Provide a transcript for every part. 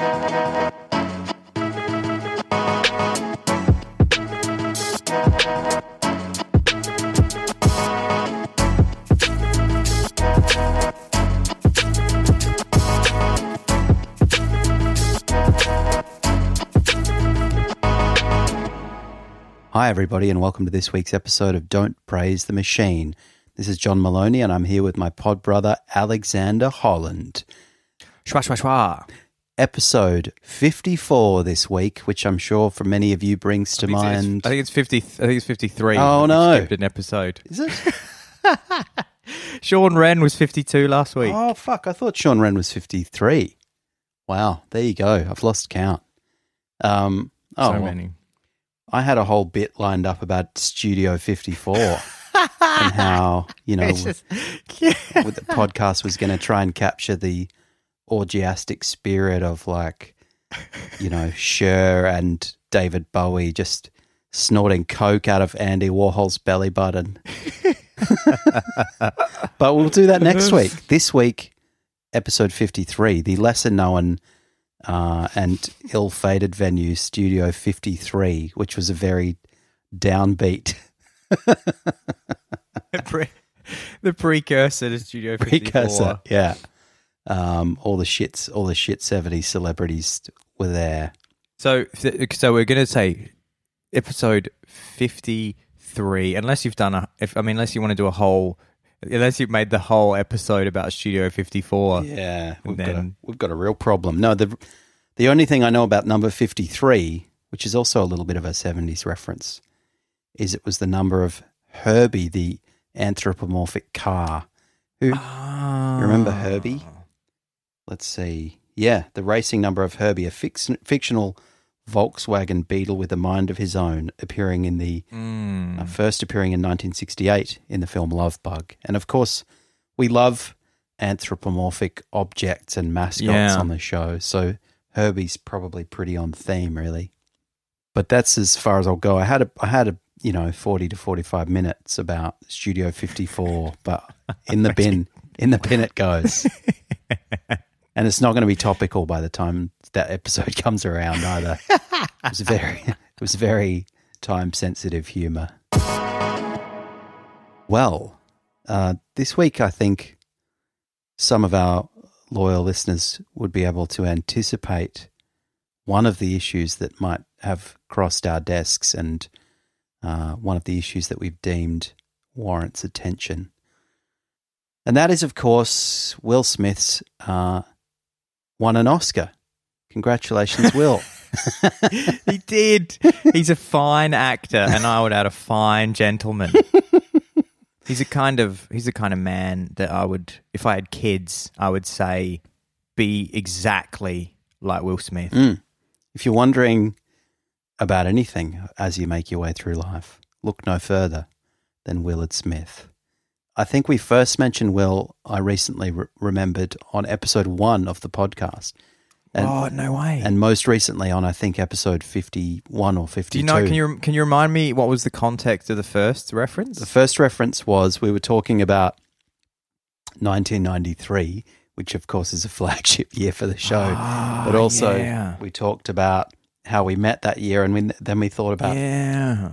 Hi, everybody, and welcome to this week's episode of Don't Praise the Machine. This is John Maloney, and I'm here with my pod brother, Alexander Holland. Schwa, schwa, schwa. Episode 54 this week, which I'm sure for many of you brings to I mind. I think it's fifty. I think it's fifty-three. Oh, no. skipped an episode. Is it? Sean Wren was fifty-two last week. Oh, fuck. I thought Sean Wren was 53. Wow. There you go. I've lost count. Um, oh, so well, many. I had a whole bit lined up about Studio 54 and how, you know, just- with the podcast was going to try and capture the orgiastic spirit of like, you know, Cher and David Bowie just snorting coke out of Andy Warhol's belly button. but we'll do that next week. This week, episode 53, the lesser known uh, and ill fated venue, Studio 53, which was a very downbeat the, pre- the precursor to Studio 54. precursor. Yeah. Um, all the shits, all the shit 70s celebrities were there. So, so we're going to say episode fifty-three. Unless you've done a, if I mean, unless you want to do a whole, unless you've made the whole episode about Studio Fifty-four. Yeah, we've got a, we've got a real problem. No, the the only thing I know about number fifty three, which is also a little bit of a seventies reference, is it was the number of Herbie, the anthropomorphic car. Who Ah. remember Herbie? Let's see. Yeah, the racing number of Herbie, a fix, fictional Volkswagen Beetle with a mind of his own, appearing in the Mm. uh, first appearing in 1968 in the film Love Bug. And of course, we love anthropomorphic objects and mascots Yeah. on the show. So Herbie's probably pretty on theme, really. But that's as far as I'll go. I had a, I had a, you know, 40 to 45 minutes about Studio 54, but in the bin, in the bin it goes. and it's not going to be topical by the time that episode comes around either. It was very, it was very time sensitive humor. Well, uh, this week I think some of our loyal listeners would be able to anticipate one of the issues that might have crossed our desks and uh, one of the issues that we've deemed warrants attention. And that is, of course, Will Smith's uh, won an Oscar. Congratulations, Will. he did. He's a fine actor, and I would add a fine gentleman. he's a kind of he's a kind of man that I would, if I had kids, I would say be exactly like Will Smith. Mm. If you're wondering about anything as you make your way through life, look no further than Willard Smith. I think we first mentioned Will, I recently re- remembered, on episode one of the podcast. And, oh no way! and most recently on, I think, episode 51 or 52. Do you know? Can you can you remind me what was the context of the first reference? The first reference was we were talking about 1993, which of course is a flagship year for the show. Ah, but also, yeah. we talked about how we met that year, and we, then we thought about yeah.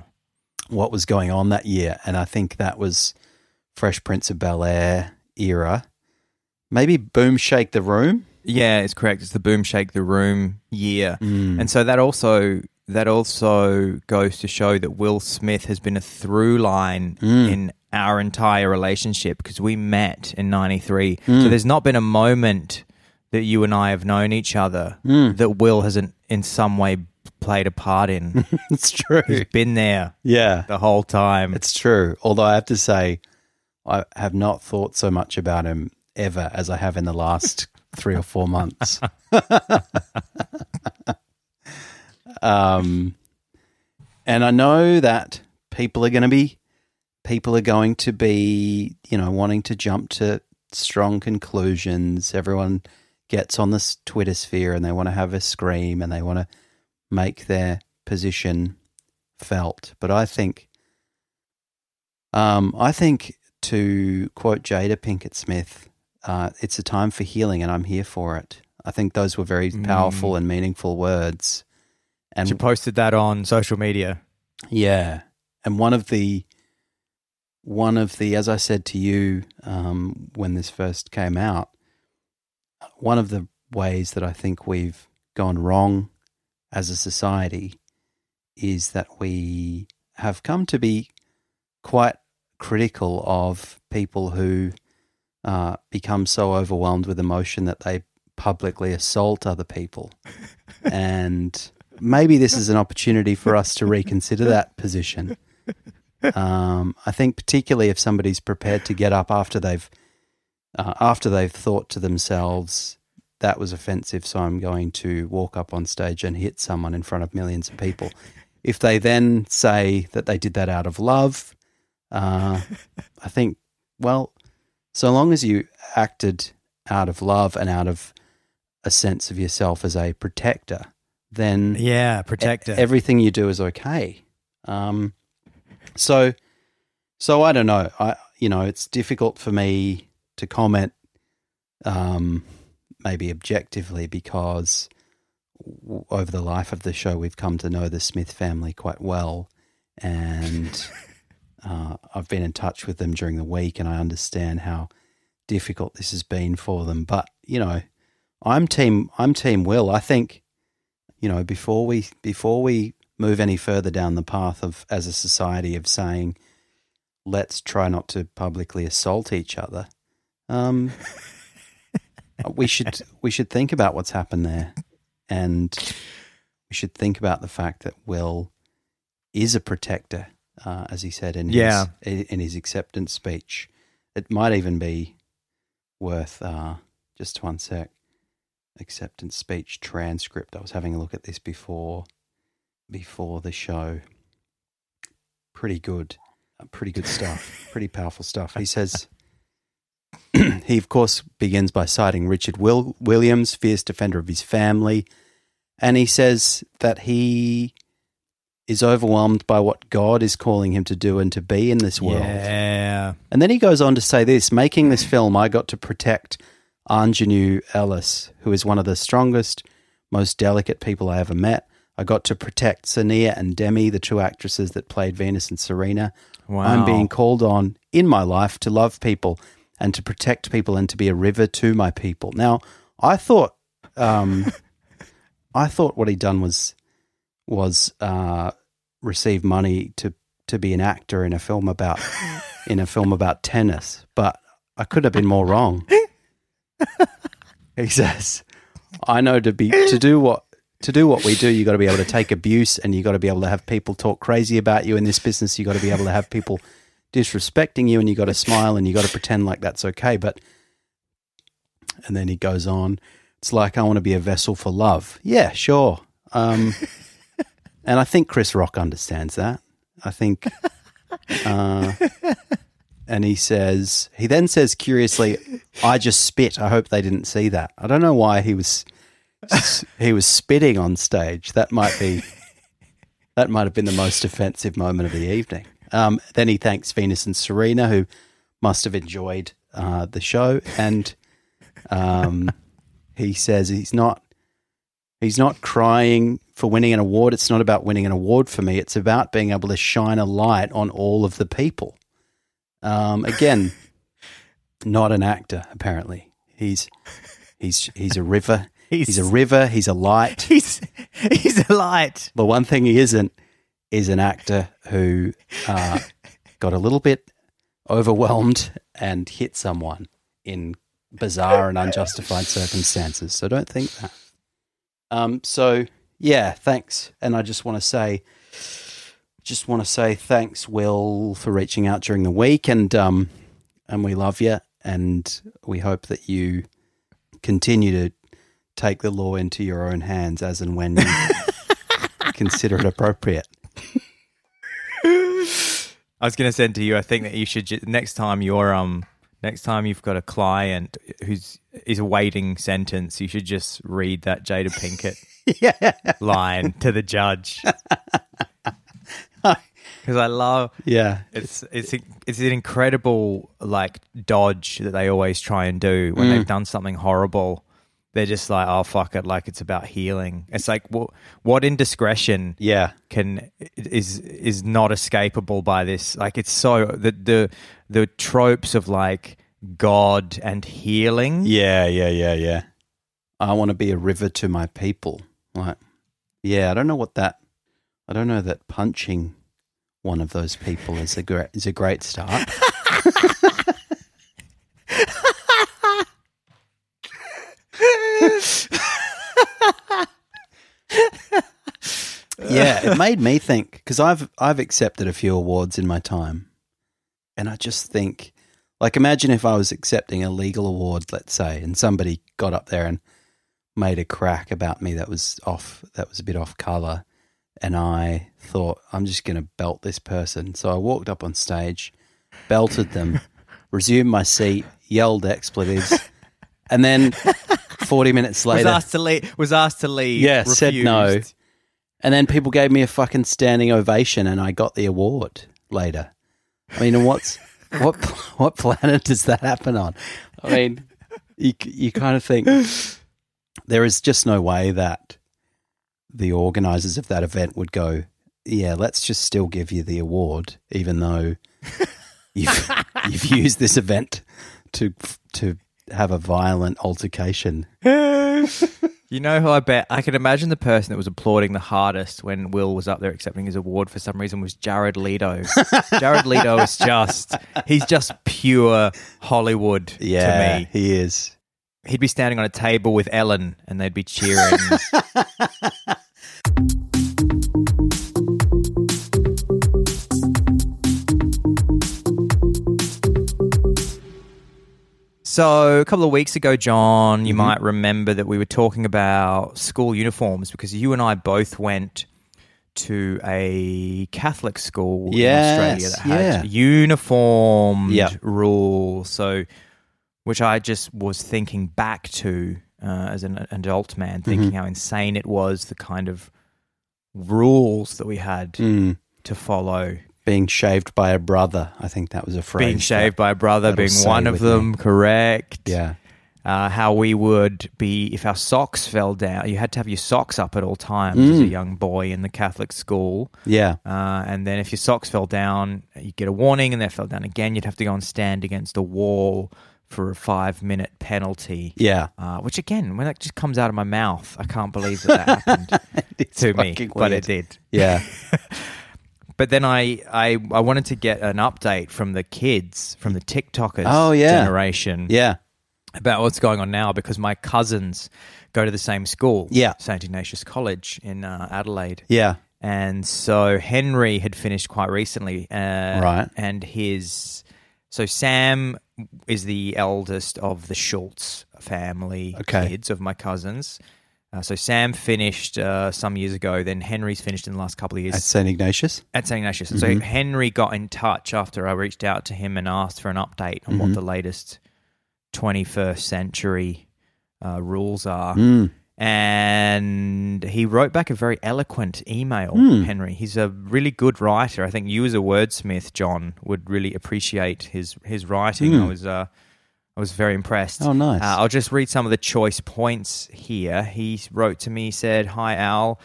what was going on that year. And I think that was Fresh Prince of Bel Air era. Maybe Boom Shake the Room. Yeah, it's correct. It's the boom shake the room year. Mm. And so that also that also goes to show that Will Smith has been a through line Mm. in our entire relationship because we met in 93. Mm. So there's not been a moment that you and I have known each other Mm. that Will hasn't in some way played a part in. It's true. He's been there Yeah, the whole time. it's true. Although I have to say, I have not thought so much about him ever as I have in the last three or four months. um, and I know that people are going to be, people are going to be, you know, wanting to jump to strong conclusions. Everyone gets on this Twitter sphere and they want to have a scream and they want to make their position felt. But I think, um, I think to quote Jada Pinkett Smith, uh, it's a time for healing, and I'm here for it. I think those were very powerful and meaningful words. And She posted that on social media. yeah, and one of the one of the as I said to you um, when this first came out, one of the ways that I think we've gone wrong as a society is that we have come to be quite critical of people who uh, become so overwhelmed with emotion that they publicly assault other people. and maybe this is an opportunity for us to reconsider that position. Um, I think particularly if somebody's prepared to get up after they've uh, after they've thought to themselves that was offensive, so I'm going to walk up on stage and hit someone in front of millions of people. If they then say that they did that out of love, uh, I think, well, so long as you acted out of love and out of a sense of yourself as a protector, then Yeah, protector. everything you do is okay. Um, so, so I don't know. I you know it's difficult for me to comment, um, maybe objectively because w- over the life of the show we've come to know the Smith family quite well, and uh, I've been in touch with them during the week, and I understand how difficult this has been for them. But you know, I'm team. I'm team Will. I think you know before we before we move any further down the path of as a society of saying let's try not to publicly assault each other um, we should we should think about what's happened there and we should think about the fact that will is a protector uh, as he said in Yeah. his in his acceptance speech it might even be worth uh, just one sec acceptance speech transcript. I was having a look at this before before the show. Pretty good, uh, pretty good stuff. pretty powerful stuff. He says he of course begins by citing Richard Will- Williams, fierce defender of his family, and he says that he is overwhelmed by what God is calling him to do and to be in this world. Yeah. And then he goes on to say this making this film, I got to protect Aunjanue Ellis, who is one of the strongest, most delicate people I ever met. I got to protect Saniyya and Demi, the two actresses that played Venus and Serena. Wow. I'm being called on in my life to love people and to protect people and to be a river to my people. Now, I thought, um, I thought what he'd done was was uh, receive money to to be an actor in a film about in a film about tennis, but I could have been more wrong. he says, "I know to be to do what." To do what we do, you got to be able to take abuse, and you got to be able to have people talk crazy about you in this business. You got to be able to have people disrespecting you, and you got to smile, and you got to pretend like that's okay. But, and then he goes on, it's like I want to be a vessel for love. Yeah, sure. Um, and I think Chris Rock understands that. I think, uh, and he says, he then says curiously, "I just spit. I hope they didn't see that." I don't know why he was he was spitting on stage. That might be that might have been the most offensive moment of the evening. Um, then he thanks Venus and Serena, who must have enjoyed uh, the show, and um, he says he's not he's not crying for winning an award. It's not about winning an award for me. It's about being able to shine a light on all of the people. Um, again, not an actor. Apparently, he's he's he's a river. He's- He's a river. He's a light. He's he's a light. The one thing he isn't is an actor who uh, got a little bit overwhelmed and hit someone in bizarre and unjustified circumstances. So don't think that. Um, so yeah, thanks. And I just want to say, just want to say thanks, Will, for reaching out during the week, and um, and we love you, and we hope that you continue to take the law into your own hands as and when you consider it appropriate. I was going to send to you. I think that you should next time you're um next time you've got a client who's is awaiting sentence, you should just read that Jada Pinkett yeah, line to the judge. Because I love yeah, it's it's it's an incredible like dodge that they always try and do when they've mm. done something horrible. they're just like, oh fuck it, like it's about healing. It's like what what indiscretion Yeah. can is is not escapable by this. Like it's so the the the tropes of like God and healing. Yeah, yeah, yeah, yeah. I want to be a river to my people. Like, yeah, I don't know what that. I don't know that punching one of those people is a great is a great start. yeah, it made me think because I've I've accepted a few awards in my time, and I just think, like, imagine if I was accepting a legal award, let's say, and somebody got up there and made a crack about me that was off, that was a bit off color, and I thought I'm just going to belt this person. So I walked up on stage, belted them, resumed my seat, yelled expletives, and then 40 minutes later, was asked to leave. Was asked to leave. Yeah, said no. and then people gave me a fucking standing ovation, and I got the award later. I mean, what's what what planet does that happen on? I mean, you you kind of think there is just no way that the organizers of that event would go, yeah, let's just still give you the award, even though you've you've used this event to to have a violent altercation. You know who I bet I can imagine the person that was applauding the hardest when Will was up there accepting his award for some reason was Jared Leto. Jared Leto is just he's just pure Hollywood Yeah, to me. he is. He'd be standing on a table with Ellen and they'd be cheering. So, a couple of weeks ago, John, you might remember that we were talking about school uniforms because you and I both went to a Catholic school Yes, in Australia that had yeah. uniformed Yeah. rules. So, which I just was thinking back to uh, as an adult man, thinking how insane it was the kind of rules that we had Mm. to follow. Being shaved by a brother. I think that was a phrase. Being shaved by a brother, being one of them, correct. Yeah. uh, how we would be if our socks fell down. You had to have your socks up at all times as a Mm. young boy in the Catholic school. Yeah. Uh, and then if your socks fell down, you'd get a warning, and they fell down again. You'd have to go and stand against a wall for a five minute penalty. Yeah. Uh, which again, when that just comes out of my mouth, I can't believe that that happened to me, fucking but it did. Yeah. But then I, I, I wanted to get an update from the kids, from the TikTokers Oh, yeah. generation, Yeah. about what's going on now because my cousins go to the same school, Yeah. St Ignatius College in uh, Adelaide, Yeah. and so Henry had finished quite recently, uh, Right. And his so Sam is the eldest of the Schultz family Okay. kids of my cousins. Uh, so Sam finished uh, some years ago. Then Henry's finished in the last couple of years At St. Ignatius. at St. Ignatius. Mm-hmm. So Henry got in touch after I reached out to him and asked for an update on Mm-hmm. what the latest 21st century uh, rules are. Mm. And he wrote back a very eloquent email, Hmm. Henry. He's a really good writer. I think you, as a wordsmith, John, would really appreciate his his writing. I was uh, I was very impressed. Oh, nice. Uh, I'll just read some of the choice points here. He wrote to me, he said, Hi, Al.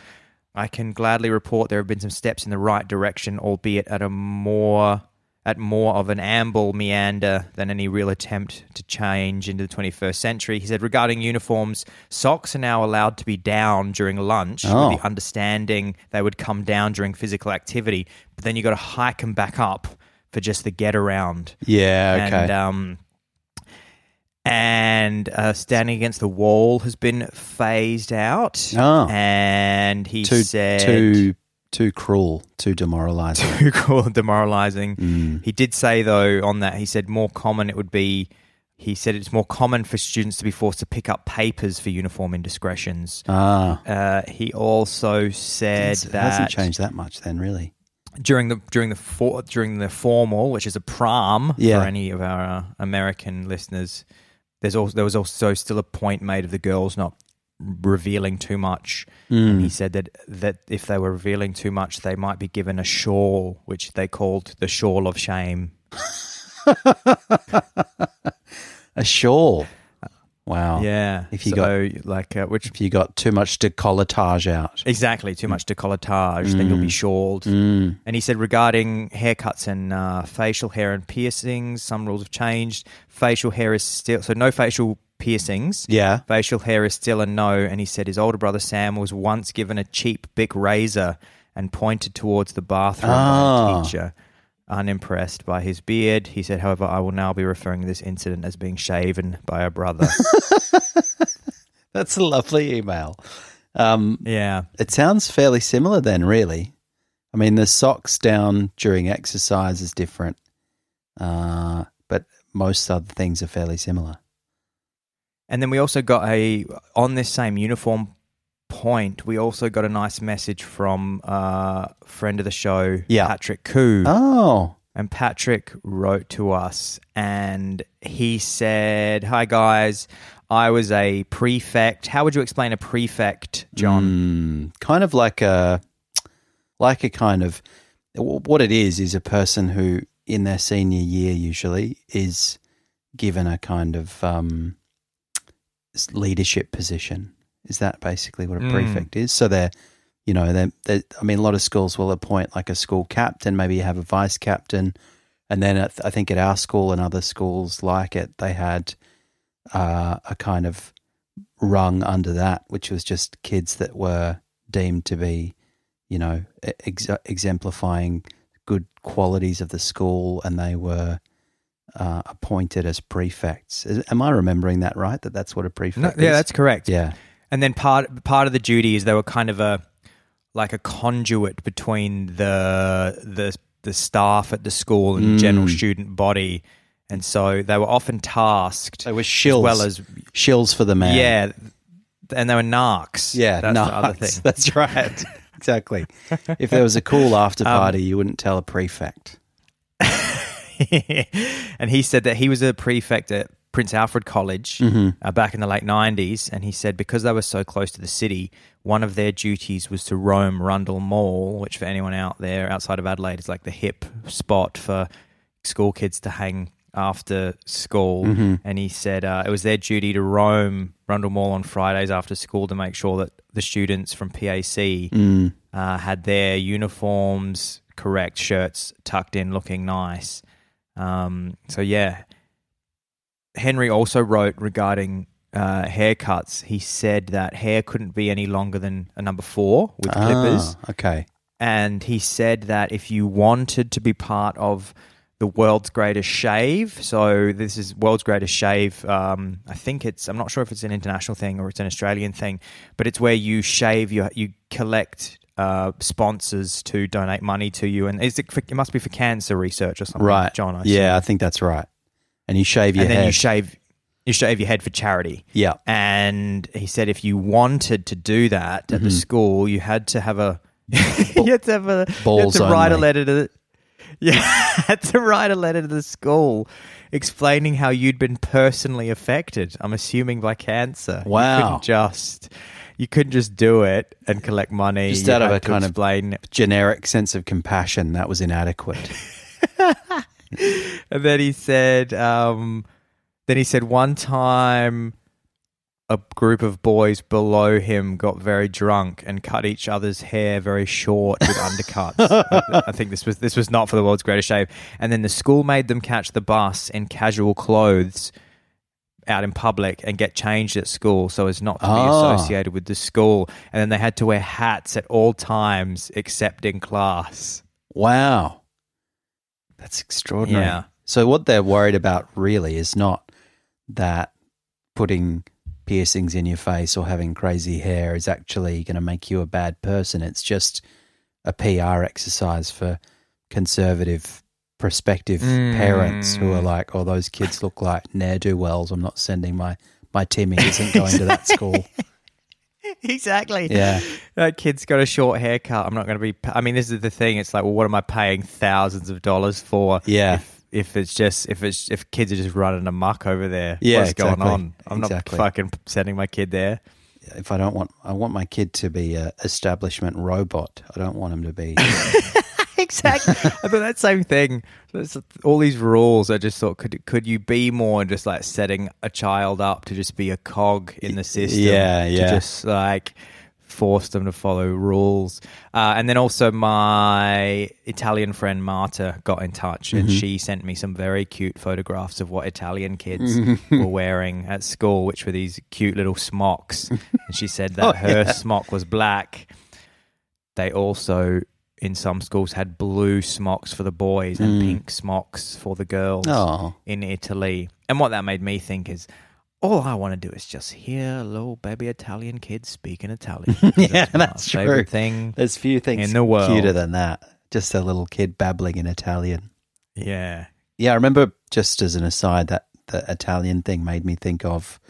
I can gladly report there have been some steps in the right direction, albeit at a more at more of an amble meander than any real attempt to change into the 21st century. He said regarding uniforms, socks are now allowed to be down during lunch Oh. with the understanding they would come down during physical activity, but then you've got to hike them back up for just the get around Yeah. Okay. and um, and uh, standing against the wall has been phased out. Oh. and he too said too too cruel, too demoralizing. too cool, demoralizing. Mm. He did say though on that he said more common it would be. He said it's more common for students to be forced to pick up papers for uniform indiscretions. Ah, Uh, he also said it's- it that hasn't changed that much then, really. during the during the for, during the formal, which is a prom Yeah. for any of our uh, American listeners. There's also there was also still a point made of the girls not revealing too much. And he mm. said that that if they were revealing too much, they might be given a shawl, which they called the shawl of shame. A shawl. Wow. Yeah. If you so, like uh, which If you got too much decolletage out. exactly too much decolletage, then you'll be shawled. Mm. And he said regarding haircuts and uh, facial hair and piercings, some rules have changed. Facial hair is still so no facial piercings. Yeah. Facial hair is still a no. And he said his older brother Sam was once given a cheap Bic razor and pointed towards the bathroom by Ah. a teacher. Unimpressed by his beard, he said, however, I will now be referring to this incident as being shaven by a brother. That's a lovely email. Um, yeah. it sounds fairly similar then, really. I mean, the socks down during exercise is different, uh, but most other things are fairly similar. And then we also got a on this same uniform point. We also got a nice message from uh, friend of the show, Yeah. Patrick Koo, Oh, and Patrick wrote to us, and he said, "Hi guys, I was a prefect. How would you explain a prefect, John? Mm, kind of like a, like a kind of, what it is is a person who in their senior year usually is given a kind of um, leadership position. Is that basically what a Mm. prefect is? So they're, you know, they're, they're, I mean, a lot of schools will appoint like a school captain, maybe you have a vice captain. And then at, I think at our school and other schools like it, they had uh, a kind of rung under that, which was just kids that were deemed to be, you know, ex- exemplifying good qualities of the school, and they were uh, appointed as prefects. Is- Am I remembering that right? That that's what a No, prefect yeah, is? that's correct. yeah. And then part part of the duty is they were kind of a like a conduit between the the the staff at the school and Mm. general student body, and so they were often tasked They were shills, as well as shills for the man. yeah, and they were narcs. yeah, that's no, the other thing. That's right. exactly. If there was a cool after Um, party, you wouldn't tell a prefect. and he said that he was a prefect at Prince Alfred College Mm-hmm. uh, back in the late 90s. And he said because they were so close to the city, one of their duties was to roam Rundle Mall, which for anyone out there outside of Adelaide is like the hip spot for school kids to hang after school. Mm-hmm. And he said uh, it was their duty to roam Rundle Mall on Fridays after school to make sure that the students from PAC Mm. uh, had their uniforms correct, shirts tucked in, looking nice. Um, so yeah, Henry also wrote regarding uh, haircuts. He said that hair couldn't be any longer than a number four with clippers, Ah, okay. and he said that if you wanted to be part of the world's greatest shave, so this is world's greatest shave. Um, I think it's. I'm not sure if it's an international thing or it's an Australian thing, but it's where you shave. You you collect uh, sponsors to donate money to you, and is it, for, it must be for cancer research or something, Right. John? I yeah, I think that's right. And you shave your and then head. you shave. You shave your head for charity. yeah. And he said if you wanted to do that Mm-hmm. at the school, you had to have a you had to have a you had to write a only. letter to the yeah, had to write a letter to the school explaining how you'd been personally affected. I'm assuming by cancer. You Wow. couldn't just you couldn't just do it and collect money. Just You out of had a to kind of- explain. Generic sense of compassion. That was inadequate. And then he said, um, then he said one time a group of boys below him got very drunk and cut each other's hair very short with undercuts. I, I think this was this was not for the world's greatest shave. And then the school made them catch the bus in casual clothes out in public and get changed at school so as not to be Ah. associated with the school. And then they had to wear hats at all times except in class. Wow. That's extraordinary. Yeah. So, what they're worried about really is not that putting piercings in your face or having crazy hair is actually going to make you a bad person. It's just a PR exercise for conservative, prospective Mm. parents who are like, oh, those kids look like ne'er do wells. I'm not sending my, my Timmy isn't going to that school. exactly. Yeah. That kid's got a short haircut. I'm not going to be. I mean, this is the thing. It's like, well, what am I paying thousands of dollars for? Yeah. If, if it's just if it's if kids are just running amok over there, Yeah, what's going on? I'm Exactly. not fucking sending my kid there. If I don't want, I want my kid to be a establishment robot. I don't want him to be exactly. I thought that same thing. There's all these rules. I just thought, could could you be more just like setting a child up to just be a cog in the system? Yeah, yeah. To just like force them to follow rules. Uh, and then also my Italian friend Marta got in touch and she sent me some very cute photographs of what Italian kids were wearing at school, which were these cute little smocks. and she said that Oh, her yeah. smock was black. They also in some schools had blue smocks for the boys and pink smocks for the girls Oh, in Italy. And what that made me think is all I want to do is just hear little baby Italian kids speaking Italian. Yeah, that's favorite true. thing. there's few things In the world. cuter than that. Just a little kid babbling in Italian. Yeah. Yeah, I remember just as an aside that the Italian thing made me think of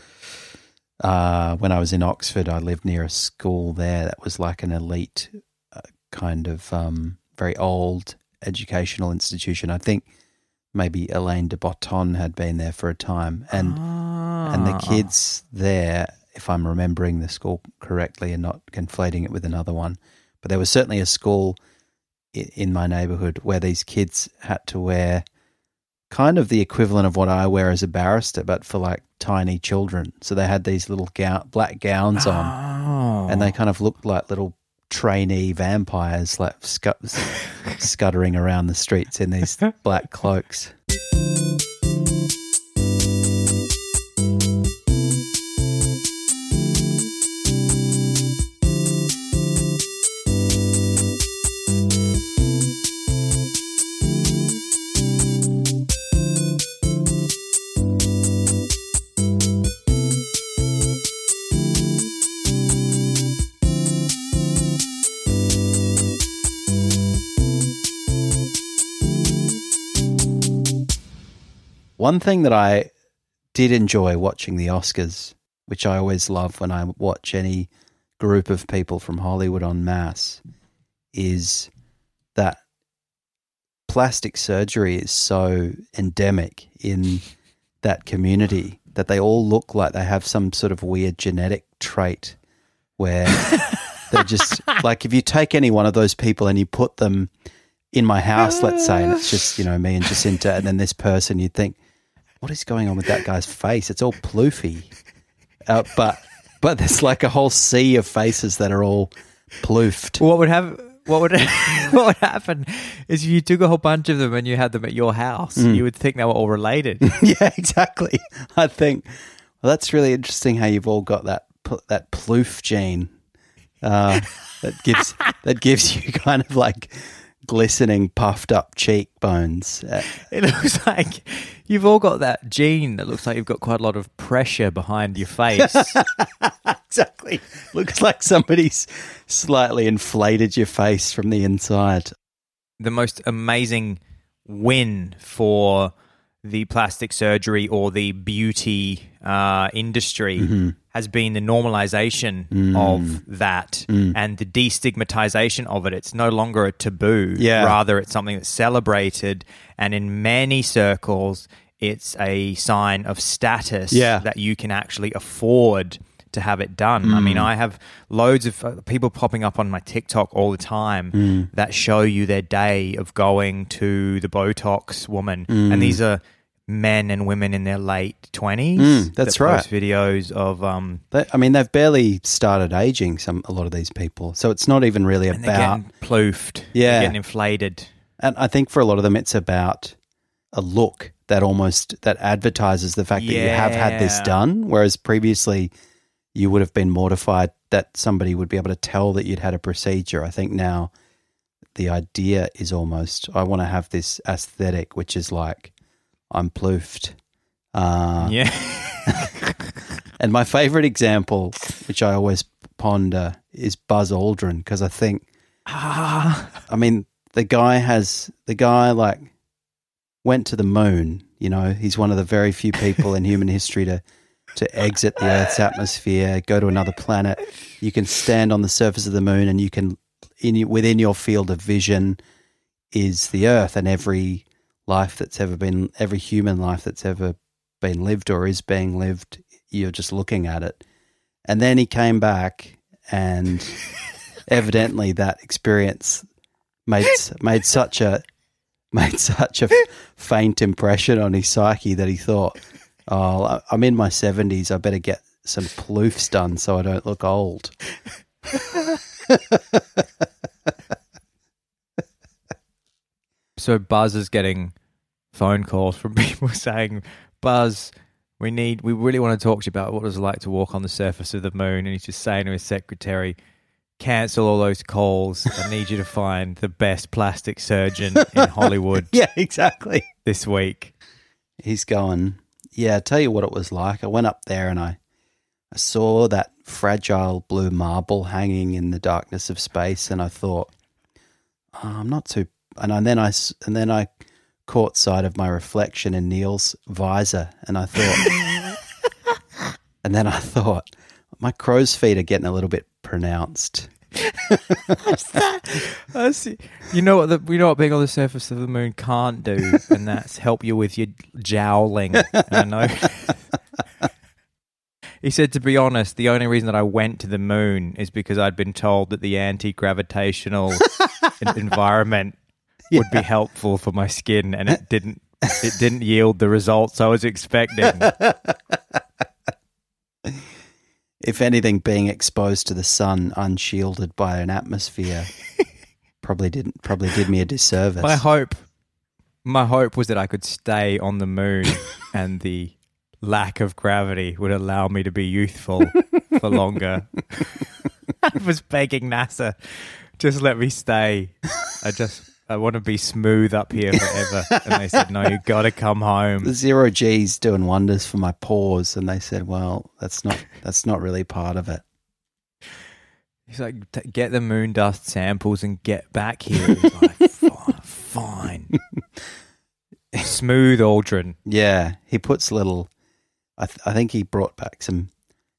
uh, when I was in Oxford. I lived near a school there that was like an elite kind of um, very old educational institution. I think maybe Alain de Botton had been there for a time, and and the Ah. kids there, if I'm remembering the school correctly and not conflating it with another one, but there was certainly a school in my neighborhood where these kids had to wear kind of the equivalent of what I wear as a barrister, but for like tiny children. So they had these little gown, black gowns on, Oh. and they kind of looked like little trainee vampires, like scut- scuttering around the streets in these black cloaks. One thing that I did enjoy watching the Oscars, which I always love when I watch any group of people from Hollywood en masse, is that plastic surgery is so endemic in that community that they all look like they have some sort of weird genetic trait where they're just like if you take any one of those people and you put them in my house, let's say, and it's just, you know, me and Jacinta and then this person, you'd think, what is going on with that guy's face? It's all ploofy. Uh, but but there's like a whole sea of faces that are all ploofed. What would have what would what would happen is if you took a whole bunch of them and you had them at your house, Mm. you would think they were all related. yeah, exactly. I think well, that's really interesting how you've all got that that ploof gene uh, that gives that gives you kind of like glistening, puffed up cheekbones. It looks like you've all got that gene that looks like you've got quite a lot of pressure behind your face. exactly. Looks like somebody's slightly inflated your face from the inside. the most amazing win for the plastic surgery or the beauty uh, industry has been the normalization mm. of that mm. and the destigmatization of it. It's no longer a taboo. Yeah. Rather, it's something that's celebrated. And in many circles, it's a sign of status Yeah. that you can actually afford to have it done. I mean, mm. I have loads of uh, people popping up on my TikTok all the time that show you their day of going to the Botox woman, and these are men and women in their late twenties. Mm, that's that right. Videos of um, They, I mean, they've barely started aging. Some a lot of these people, so it's not even really about. getting ploofed, Yeah. they're getting inflated. And I think for a lot of them, it's about a look that almost that advertises the fact that you have had this done, whereas previously you would have been mortified that somebody would be able to tell that you'd had a procedure. I think now the idea is almost I want to have this aesthetic, which is like I'm ploofed. Uh, yeah, And my favorite example, which I always ponder, is Buzz Aldrin because I think ah, I mean, the guy has the guy like went to the moon. You know, he's one of the very few people in human history to to exit the Earth's atmosphere, go to another planet. You can stand on the surface of the moon, and you can in within your field of vision is the Earth and every life that's ever been, every human life that's ever been lived or is being lived. You're just looking at it, and then he came back and evidently that experience made made such a made such a faint impression on his psyche that he thought, "Oh, I'm in my seventies. I better get some ploofs done so I don't look old." So Buzz is getting phone calls from people saying, "Buzz, we need, we really want to talk to you about what it was like to walk on the surface of the moon." And he's just saying to his secretary, "Cancel all those calls. I need you to find the best plastic surgeon in Hollywood yeah, exactly. this week." He's going, Yeah, I tell you what it was like. I went up there and I, I saw that fragile blue marble hanging in the darkness of space, and I thought, oh, I'm not too. And, then I and then I caught sight of my reflection in Neil's visor, and I thought, and then I thought, my crow's feet are getting a little bit pronounced. I see. You know what? The, you know what being on the surface of the moon can't do, and that's help you with your jowling. I know. he said, to be honest, the only reason that I went to the moon is because I'd been told that the anti-gravitational environment would be helpful for my skin, and it didn't. It didn't yield the results I was expecting. If anything, being exposed to the sun unshielded by an atmosphere probably didn't probably did me a disservice. My hope, my hope was that I could stay on the moon, and the lack of gravity would allow me to be youthful for longer. I was begging NASA, just let me stay. I just, I want to be smooth up here forever. And they said, no, you got to come the home. zero G's doing wonders for my pores, and they said, "Well, that's not that's not really part of it." He's like, "T- get the moon dust samples and get back here. He's like, fine, fine. Smooth Aldrin. Yeah, he puts little. I th- I think he brought back some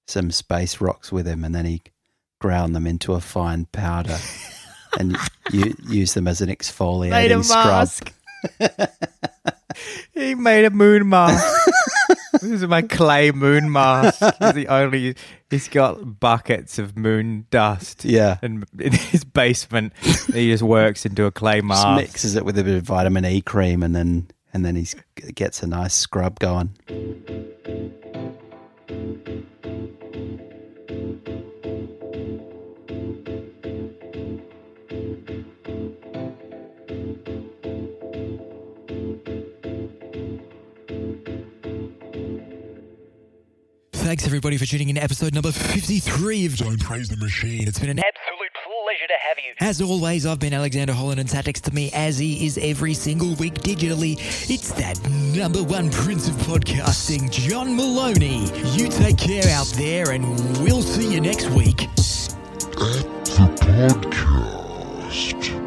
some space rocks with him, and then he ground them into a fine powder, and you use them as an exfoliating scrub. he made a moon mask. this is my clay moon mask. He's the only. He's got buckets of moon dust. Yeah, And in his basement, he just works into a clay just mask. mixes it with a bit of vitamin E cream, and then and then he gets a nice scrub going. Thanks everybody for tuning in to episode number 53 of Don't Praise the Machine. It's been an absolute pleasure to have you. As always, I've been Alexander Holland and sat next to me, as he is every single week digitally, it's that number one prince of podcasting, John Maloney. You take care out there and we'll see you next week. At the podcast.